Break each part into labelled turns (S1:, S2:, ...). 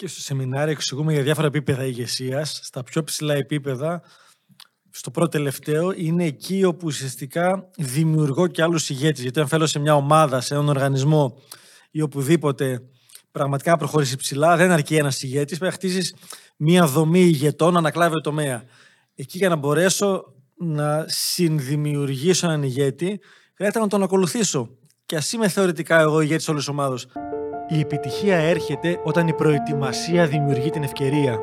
S1: Και στο σεμινάριο εξηγούμε για διάφορα επίπεδα ηγεσίας. Στα πιο ψηλά επίπεδα, στο πρώτο τελευταίο, είναι εκεί όπου ουσιαστικά δημιουργώ και άλλους ηγέτες. Γιατί αν θέλω σε μια ομάδα, σε έναν οργανισμό ή οπουδήποτε πραγματικά προχωρήσει ψηλά, δεν αρκεί ένας ηγέτης. Πρέπει να χτίσει μια δομή ηγετών, ανακλάβει τομέα. Εκεί για να μπορέσω να συνδημιουργήσω έναν ηγέτη, χρειάζεται να τον ακολουθήσω. Και ας είμαι θεωρητικά εγώ ηγέτης όλης της ομάδα. Η επιτυχία έρχεται όταν η προετοιμασία δημιουργεί την ευκαιρία.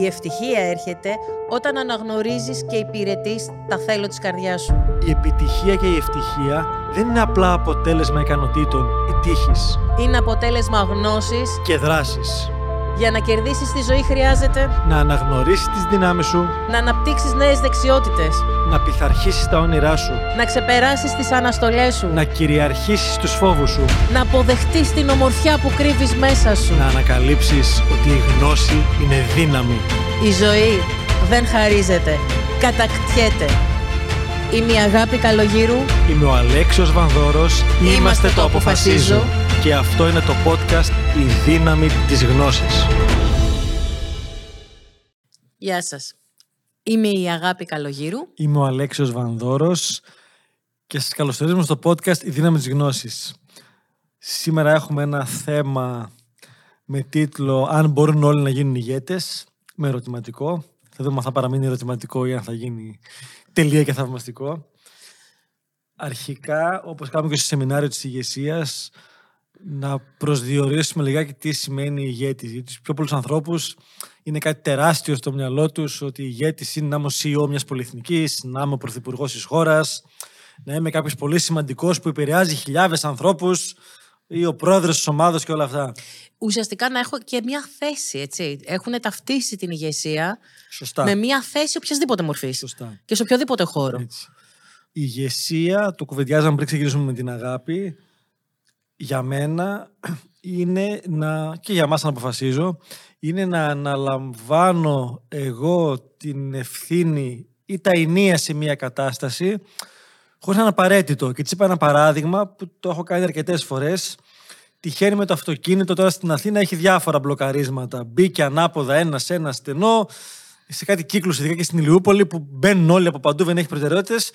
S2: Η ευτυχία έρχεται όταν αναγνωρίζεις και υπηρετείς τα θέλω της καρδιάς σου.
S1: Η επιτυχία και η ευτυχία δεν είναι απλά αποτέλεσμα ικανοτήτων ή τύχης.
S2: Είναι αποτέλεσμα γνώσης.
S1: Και δράσης.
S2: Για να κερδίσεις τη ζωή χρειάζεται
S1: Να αναγνωρίσεις τις δυνάμεις σου,
S2: να αναπτύξεις νέες δεξιότητες,
S1: να πειθαρχήσεις τα όνειρά σου,
S2: να ξεπεράσεις τις αναστολές σου,
S1: να κυριαρχήσεις τους φόβους σου,
S2: να αποδεχτείς την ομορφιά που κρύβεις μέσα σου.
S1: να ανακαλύψεις ότι η γνώση είναι δύναμη.
S2: Η ζωή δεν χαρίζεται, κατακτιέται. Είμαι η Αγάπη Καλογύρου.
S1: Είμαι ο Αλέξιος Βανδόρος,
S2: Είμαστε το Αποφασίζω.
S1: Και αυτό είναι το podcast «Η δύναμη της γνώσης».
S2: Γεια σας. Είμαι η Αγάπη Καλογύρου.
S1: Είμαι ο Αλέξιος Βανδόρος και σας καλωσορίζουμε στο podcast «Η δύναμη της γνώσης». Σήμερα έχουμε ένα θέμα με τίτλο «Αν μπορούν όλοι να γίνουν ηγέτες» με ερωτηματικό. Θα δούμε αν θα παραμείνει ερωτηματικό ή αν θα γίνει τελεία και θαυμαστικό. Αρχικά, όπως κάνουμε και στο σεμινάριο της ηγεσίας, να προσδιορίσουμε λιγάκι τι σημαίνει ηγέτης. Γιατί τους πιο πολλούς ανθρώπους είναι κάτι τεράστιο στο μυαλό τους ότι ηγέτης είναι να είμαι ο CEO μιας πολυεθνικής, να είμαι ο πρωθυπουργός της χώρας, να είμαι κάποιος πολύ σημαντικός που επηρεάζει χιλιάδες ανθρώπους ή ο πρόεδρος της ομάδας και όλα αυτά.
S2: Ουσιαστικά να έχω και μια θέση, έτσι. Έχουν ταυτίσει την ηγεσία
S1: Σωστά.
S2: με μια θέση οποιασδήποτε μορφής.
S1: Σωστά.
S2: Και σε οποιοδήποτε χώρο.
S1: Έτσι. Η ηγεσία, το κουβεντιάζαμε πριν ξεκινήσουμε με την αγάπη, για μένα είναι να, και για μας να αποφασίζω, είναι να αναλαμβάνω εγώ την ευθύνη ή τα ενία σε μια κατάσταση χωρίς να είναι απαραίτητο. Και της είπα ένα παράδειγμα που το έχω κάνει αρκετές φορές. Τυχαίνει με το αυτοκίνητο τώρα στην Αθήνα έχει διάφορα μπλοκαρίσματα. Μπήκε ανάποδα ένας σε ένα στενό, σε κάτι κύκλους ειδικά και στην Ηλιούπολη που μπαίνουν όλοι από παντού, δεν έχει προτεραιότητες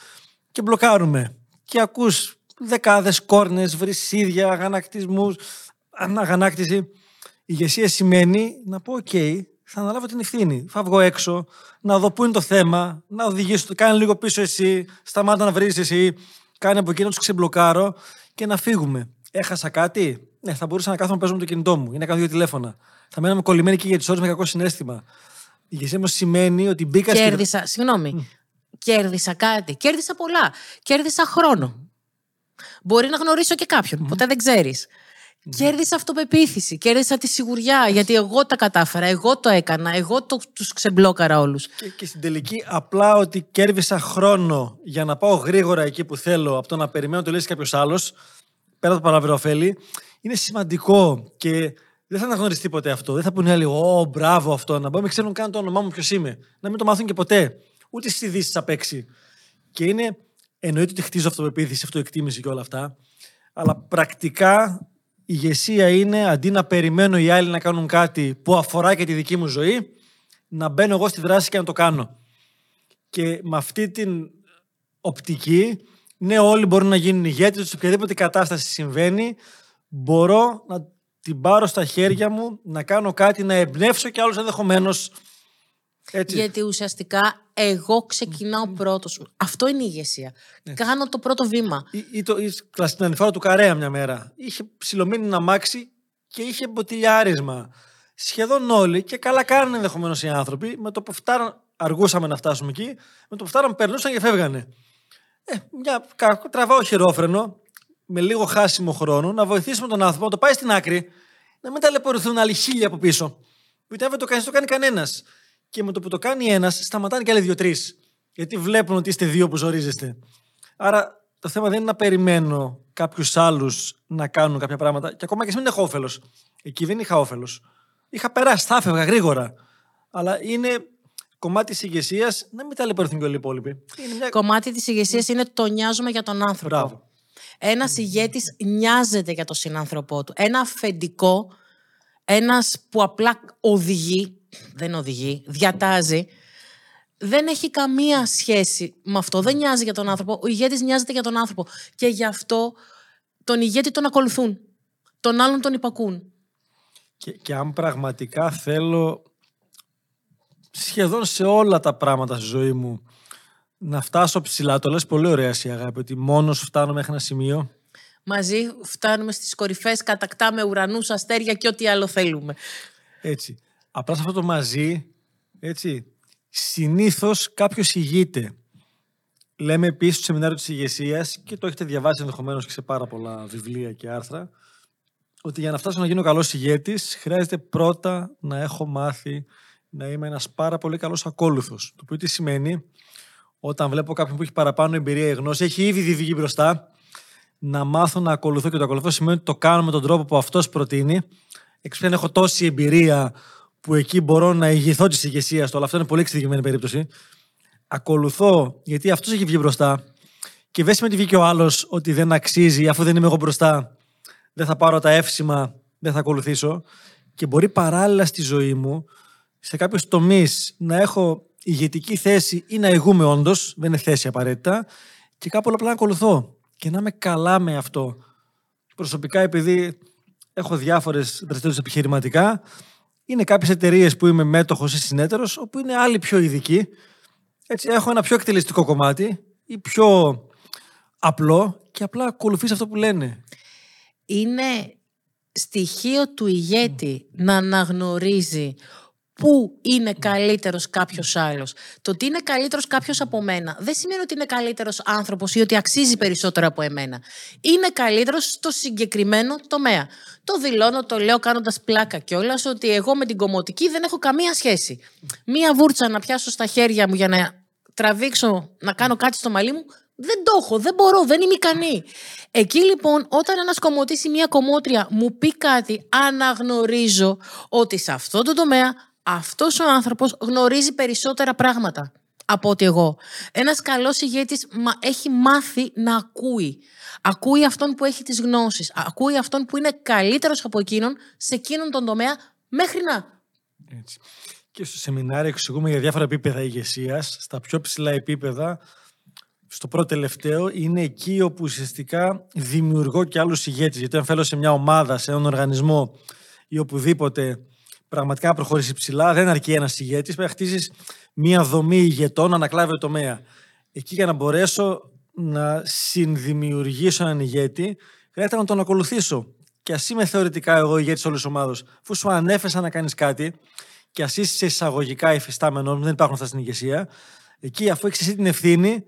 S1: και μπλοκάρουμε. Και ακούς δεκάδες κόρνες, βρισίδια, αγανακτισμούς, αναγανάκτηση. Η ηγεσία σημαίνει να πω, οκ, θα αναλάβω την ευθύνη. Θα βγω έξω, να δω πού είναι το θέμα, να οδηγήσω, κάνε λίγο πίσω εσύ, σταμάτα να βρίζεις εσύ, κάνε από εκεί να τους ξεμπλοκάρω και να φύγουμε. Έχασα κάτι, ναι, θα μπορούσα να κάθομαι να παίζω με το κινητό μου ή να κάνω δύο τηλέφωνα. Θα μέναμε κολλημένοι και για τις ώρες με κακό συναίσθημα. Η ηγεσία μου σημαίνει ότι μπήκα στη-
S2: Κέρδισα, συγγνώμη. Κέρδισα κάτι. Κέρδισα πολλά. Κέρδισα χρόνο. Μπορεί να γνωρίσω και κάποιον. Ποτέ δεν ξέρεις. Κέρδισα αυτοπεποίθηση. Κέρδισα τη σιγουριά. Γιατί εγώ τα κατάφερα. Εγώ το έκανα. Εγώ το, τους ξεμπλόκαρα όλους.
S1: Και, και στην τελική απλά ότι κέρδισα χρόνο για να πάω γρήγορα εκεί που θέλω από το να περιμένω το λύσει κάποιος άλλος, πέρα από το παραβερό ωφέλη, είναι σημαντικό και δεν θα αναγνωριστεί ποτέ αυτό. Δεν θα πούνε οι άλλοι, Ω, μπράβο αυτό, να μην ξέρουν καν το όνομά μου ποιος είμαι. Να μην το μάθουν και ποτέ. Ούτε στις ειδήσεις απ' έξι. Και είναι, εννοείται ότι χτίζω αυτοπεποίθηση, αυτοεκτίμηση και όλα αυτά. Αλλά πρακτικά η ηγεσία είναι αντί να περιμένω οι άλλοι να κάνουν κάτι που αφορά και τη δική μου ζωή, να μπαίνω εγώ στη δράση και να το κάνω. Και με αυτή την οπτική, ναι, όλοι μπορούν να γίνουν ηγέτες, σε οποιαδήποτε κατάσταση συμβαίνει, μπορώ να την πάρω στα χέρια μου, να κάνω κάτι, να εμπνεύσω και άλλους ενδεχομένως. Έτσι.
S2: Γιατί ουσιαστικά εγώ ξεκινάω πρώτος. Αυτό είναι η ηγεσία. Κάνω το πρώτο βήμα.
S1: Ή, ή, το, ή στην ανηφόρα του Καρέα μια μέρα. Είχε ψηλωμένη ένα μάξι και είχε μποτιλιάρισμα. Σχεδόν όλοι και καλά κάνουν ενδεχομένως οι άνθρωποι. Με το που φτάραν, αργούσαμε να φτάσουμε εκεί, με το που φτάραν περνούσαν και φεύγανε. Ε, μια, κα- τραβάω χειρόφρενο, με λίγο χάσιμο χρόνο, να βοηθήσουμε τον άνθρωπο να το πάει στην άκρη, να μην ταλαιπωρηθούν άλλοι χίλια από πίσω. Γιατί αν δεν το κάνει, το κάνει κανένας. Και με το που το κάνει ένας, σταματάνε και άλλοι δύο-τρεις. Γιατί βλέπουν ότι είστε δύο που ζορίζεστε. Άρα το θέμα δεν είναι να περιμένω κάποιους άλλους να κάνουν κάποια πράγματα. Και ακόμα και εσύ μην έχω όφελος. Εκεί δεν είχα όφελος. Είχα περάσει, θα έφευγα γρήγορα. Αλλά είναι κομμάτι της ηγεσίας να μην ταλαιπωρηθούν και όλοι οι υπόλοιποι. Είναι μια...
S2: Κομμάτι της ηγεσίας είναι το νοιάζομαι για τον άνθρωπο.
S1: Μπράβο.
S2: Ένας ηγέτης νοιάζεται για τον συνάνθρωπό του. Ένα αφεντικό, ένας που απλά οδηγεί, δεν οδηγεί, διατάζει, δεν έχει καμία σχέση με αυτό. Δεν νοιάζει για τον άνθρωπο. Ο ηγέτης νοιάζεται για τον άνθρωπο. Και γι' αυτό τον ηγέτη τον ακολουθούν. Τον άλλον τον υπακούν.
S1: Και, και αν πραγματικά θέλω σχεδόν σε όλα τα πράγματα στη ζωή μου να φτάσω ψηλά, το λες πολύ ωραία εσύ αγάπη, ότι μόνος φτάνω μέχρι ένα σημείο.
S2: Μαζί φτάνουμε στις κορυφές, κατακτάμε ουρανούς, αστέρια και ό,τι άλλο θέλουμε.
S1: Έτσι. Απλά σε αυτό το μαζί, έτσι, συνήθως κάποιος ηγείται. Λέμε επίσης στο σεμινάριο της ηγεσίας και το έχετε διαβάσει ενδεχομένως και σε πάρα πολλά βιβλία και άρθρα, ότι για να φτάσω να γίνω καλός ηγέτης, χρειάζεται πρώτα να έχω μάθει να είμαι ένας πάρα πολύ καλός ακόλουθος. Το οποίο τι σημαίνει, όταν βλέπω κάποιον που έχει παραπάνω εμπειρία ή γνώση, έχει ήδη βγει μπροστά, να μάθω να ακολουθώ και το ακολουθώ σημαίνει ότι το κάνω με τον τρόπο που αυτός προτείνει. Εξπλέον έχω τόση εμπειρία που εκεί μπορώ να ηγηθώ της ηγεσίας του, αλλά αυτό είναι πολύ εξειδικευμένη περίπτωση. Ακολουθώ, γιατί αυτός έχει βγει μπροστά. Και δεν σημαίνει ότι βγήκε ο άλλος ότι δεν αξίζει, αφού δεν είμαι εγώ μπροστά, δεν θα πάρω τα εύσημα, δεν θα ακολουθήσω. Και μπορεί παράλληλα στη ζωή μου, σε κάποιους τομείς, να έχω ηγετική θέση ή να ηγούμε όντως, δεν είναι θέση απαραίτητα, και κάπου απλά να ακολουθώ και να είμαι καλά με αυτό. Προσωπικά, επειδή έχω διάφορες δραστηριότητες επιχειρηματικά, είναι κάποιες εταιρείες που είμαι μέτοχος ή συνέτερος, όπου είναι άλλοι πιο ειδικοί. Έτσι, έχω ένα πιο εκτελεστικό κομμάτι ή πιο απλό και απλά ακολουθείς αυτό που λένε.
S2: Είναι στοιχείο του ηγέτη να αναγνωρίζει πού είναι καλύτερος κάποιος άλλος. Το ότι είναι καλύτερος κάποιος από μένα δεν σημαίνει ότι είναι καλύτερος άνθρωπος ή ότι αξίζει περισσότερο από εμένα. Είναι καλύτερος στο συγκεκριμένο τομέα. Το δηλώνω, το λέω κάνοντας πλάκα κιόλας ότι εγώ με την κομμωτική δεν έχω καμία σχέση. Μία βούρτσα να πιάσω στα χέρια μου για να τραβήξω, να κάνω κάτι στο μαλλί μου, δεν το έχω, δεν μπορώ, δεν είμαι ικανή. Εκεί λοιπόν, όταν ένας κομμωτής ή μία κομμότρια μου πει κάτι, αναγνωρίζω ότι σε αυτό το τομέα αυτός ο άνθρωπος γνωρίζει περισσότερα πράγματα από ότι εγώ. Ένας καλός ηγέτης έχει μάθει να ακούει. Ακούει αυτόν που έχει τις γνώσεις. Ακούει αυτόν που είναι καλύτερος από εκείνον σε εκείνον τον τομέα μέχρι να.
S1: Έτσι. Και στο σεμινάριο εξηγούμε για διάφορα επίπεδα ηγεσίας. Στα πιο ψηλά επίπεδα, στο πρώτο τελευταίο, είναι εκεί όπου ουσιαστικά δημιουργώ και άλλους ηγέτες. Γιατί αν θέλω σε μια ομάδα, σε έναν οργανισμό ή οπουδήποτε πραγματικά να προχωρήσει ψηλά. Δεν αρκεί ένας ηγέτης. Πρέπει να χτίσει μια δομή ηγετών, να ανακλάβει το τομέα. Εκεί για να μπορέσω να συνδημιουργήσω έναν ηγέτη, χρειάζεται να τον ακολουθήσω. Και ας είμαι θεωρητικά εγώ ηγέτης όλης της ομάδα, αφού σου ανέφεσα να κάνεις κάτι, και ας είσαι εισαγωγικά υφιστάμενο, δεν υπάρχουν αυτά στην ηγεσία, εκεί αφού έχεις εσύ την ευθύνη,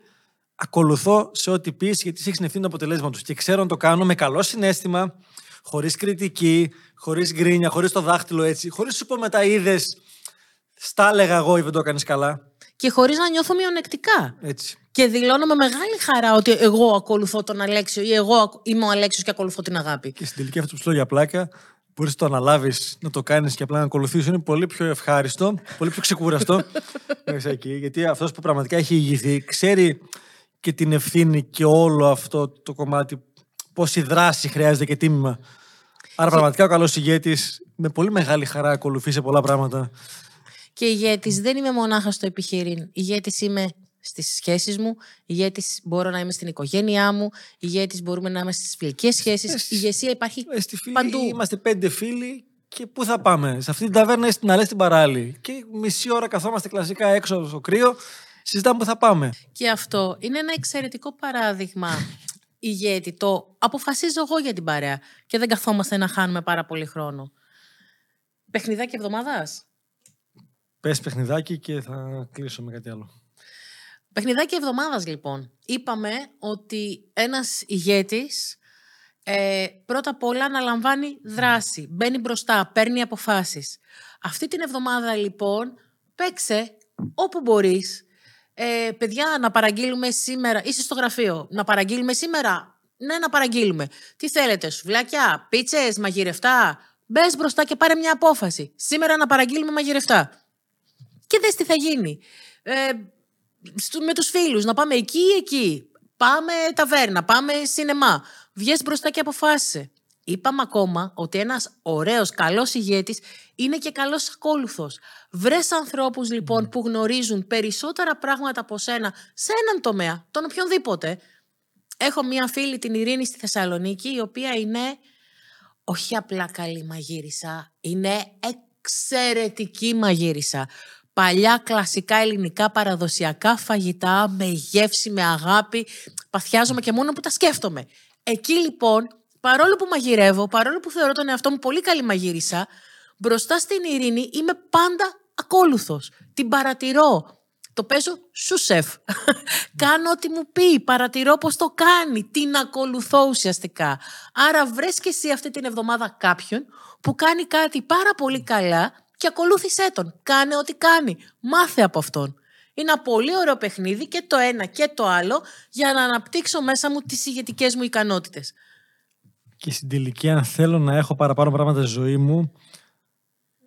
S1: ακολουθώ σε ό,τι πεις, γιατί έχεις την ευθύνη του αποτελέσματος. Και ξέρω να το κάνω με καλό συνέστημα, χωρίς κριτική, χωρίς γκρίνια, χωρίς το δάχτυλο έτσι, χωρίς σου πω μετά είδες. Στα έλεγα εγώ ή δεν το έκανες καλά.
S2: Και χωρίς να νιώθω μειονεκτικά.
S1: Έτσι.
S2: Και δηλώνω με μεγάλη χαρά ότι εγώ ακολουθώ τον Αλέξιο ή εγώ είμαι ο Αλέξιος και ακολουθώ την αγάπη.
S1: Και στην τελική αυτό που σου λέω για πλάκα, μπορείς να το αναλάβεις, να το κάνεις και απλά να ακολουθήσεις. Είναι πολύ πιο ευχάριστο, πολύ πιο ξεκούραστο. γιατί αυτός που πραγματικά έχει ηγηθεί, ξέρει και την ευθύνη και όλο αυτό το κομμάτι, πόση δράση χρειάζεται και τίμημα. Άρα πραγματικά ο καλός ηγέτης με πολύ μεγάλη χαρά ακολουθεί σε πολλά πράγματα.
S2: Και ηγέτης δεν είμαι μονάχα στο επιχειρήν. Ηγέτης είμαι στις σχέσεις μου, ηγέτης μπορώ να είμαι στην οικογένειά μου, ηγέτης μπορούμε να είμαστε στις φιλικές σχέσεις. Η ηγεσία υπάρχει
S1: ε, στη φίλη,
S2: παντού.
S1: Είμαστε πέντε φίλοι και πού θα πάμε; Σε αυτή την ταβέρνα στην Αλέ στην παράλη. Και μισή ώρα καθόμαστε κλασικά έξω στο κρύο, συζητάμε που θα πάμε.
S2: Και αυτό είναι ένα εξαιρετικό παράδειγμα ηγέτη, το αποφασίζω εγώ για την παρέα και δεν καθόμαστε να χάνουμε πάρα πολύ χρόνο. Παιχνιδάκι εβδομάδας;
S1: Πες παιχνιδάκι και θα κλείσω με κάτι άλλο.
S2: Παιχνιδάκι εβδομάδας, λοιπόν. Είπαμε ότι ένας ηγέτης ε, πρώτα απ' όλα αναλαμβάνει δράση, μπαίνει μπροστά, παίρνει αποφάσεις. Αυτή την εβδομάδα λοιπόν παίξε όπου μπορείς ε, παιδιά, να παραγγείλουμε σήμερα. Είσαι στο γραφείο. Να παραγγείλουμε σήμερα; Ναι, να παραγγείλουμε. Τι θέλετε, σουβλάκια, πίτσες, μαγειρευτά; Μπες μπροστά και πάρε μια απόφαση. Σήμερα να παραγγείλουμε μαγειρευτά. Και δες τι θα γίνει. Ε, με τους φίλους, να πάμε εκεί ή εκεί; Πάμε ταβέρνα, πάμε σινεμά. Βγες μπροστά και αποφάσισε. Είπαμε ακόμα ότι ένας ωραίος, καλός ηγέτης είναι και καλός ακόλουθος. Βρες ανθρώπους λοιπόν που γνωρίζουν περισσότερα πράγματα από σένα σε έναν τομέα, τον οποιονδήποτε. Έχω μία φίλη την Ειρήνη στη Θεσσαλονίκη, η οποία είναι όχι απλά καλή μαγείρισα, είναι εξαιρετική μαγείρισα. Παλιά κλασικά ελληνικά παραδοσιακά φαγητά με γεύση, με αγάπη. Παθιάζομαι και μόνο που τα σκέφτομαι. Εκεί λοιπόν παρόλο που μαγειρεύω, παρόλο που θεωρώ τον εαυτό μου πολύ καλή μαγείρισα, μπροστά στην ειρήνη είμαι πάντα ακόλουθος. Την παρατηρώ. Το παίζω σου σεφ. Κάνω ό,τι μου πει, παρατηρώ πώς το κάνει, την ακολουθώ ουσιαστικά. Άρα βρες και εσύ αυτή την εβδομάδα κάποιον που κάνει κάτι πάρα πολύ καλά και ακολούθησέ τον. Κάνε ό,τι κάνει. Μάθε από αυτόν. Είναι ένα πολύ ωραίο παιχνίδι και το ένα και το άλλο για να αναπτύξω μέσα μου τις ηγετικές μου ικανότητες
S1: και στην τελική αν θέλω να έχω παραπάνω πράγματα στη ζωή μου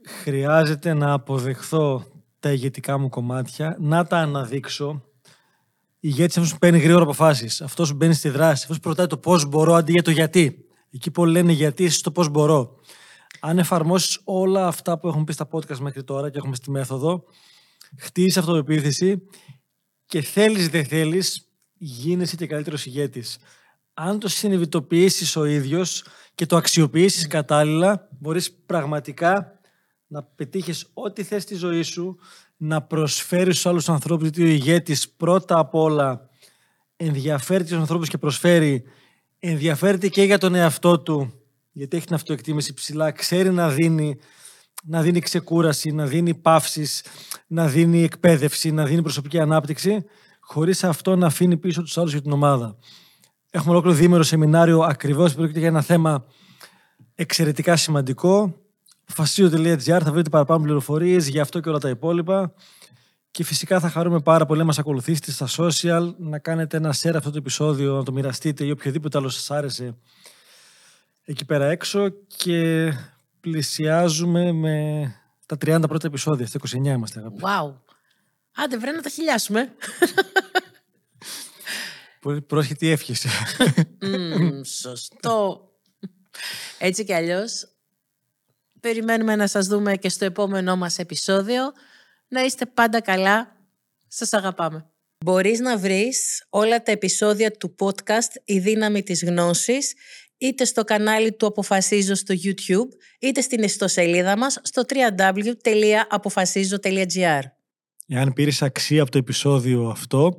S1: χρειάζεται να αποδεχθώ τα ηγετικά μου κομμάτια, να τα αναδείξω. Ηγέτης αυτός που παίρνει γρήγορα αποφάσεις. Αυτός που μπαίνει στη δράση. Αυτός που ρωτάει το πώς μπορώ αντί για το γιατί. Εκεί που λένε γιατί, εσύ το πώς μπορώ. Αν εφαρμόσεις όλα αυτά που έχουμε πει στα podcast μέχρι τώρα και έχουμε στη μέθοδο, χτίζεις αυτοπεποίθηση και θέλεις δεν θέλεις, γίνεσαι και καλύτερος ηγέτης αν το συνειδητοποιήσεις ο ίδιος και το αξιοποιήσεις κατάλληλα, μπορείς πραγματικά να πετύχεις ό,τι θες στη ζωή σου, να προσφέρεις στους άλλους ανθρώπους, γιατί ο ηγέτης πρώτα απ' όλα ενδιαφέρει τους ανθρώπους και προσφέρει, ενδιαφέρεται και για τον εαυτό του, γιατί έχει την αυτοεκτίμηση ψηλά, ξέρει να δίνει, να δίνει ξεκούραση, να δίνει παύσεις, να δίνει εκπαίδευση, να δίνει προσωπική ανάπτυξη, χωρίς αυτό να αφήνει πίσω τους άλλους για την ομάδα. Έχουμε ολόκληρο διήμερο σεμινάριο ακριβώς πρόκειται για ένα θέμα εξαιρετικά σημαντικό. Φασίο.gr θα βρείτε παραπάνω πληροφορίες για αυτό και όλα τα υπόλοιπα. Και φυσικά θα χαρούμε πάρα πολύ να μας ακολουθήσετε στα social, να κάνετε ένα share αυτό το επεισόδιο, να το μοιραστείτε ή οποιοδήποτε άλλο σας άρεσε εκεί πέρα έξω. Και πλησιάζουμε με τα 30 πρώτα επεισόδια. Στα 29 είμαστε, αγάπη.
S2: Wow. Άντε, βρε να τα χιλιάσουμε.
S1: Πρόσχετη εύχεσαι.
S2: Mm, σωστό. Έτσι κι αλλιώς, περιμένουμε να σας δούμε και στο επόμενό μας επεισόδιο. Να είστε πάντα καλά. Σας αγαπάμε. Μπορείς να βρεις όλα τα επεισόδια του podcast «Η δύναμη της γνώσης» είτε στο κανάλι του Αποφασίζω στο YouTube, είτε στην ιστοσελίδα μας στο www.apofasizo.gr
S1: Εάν πήρες αξία από το επεισόδιο αυτό,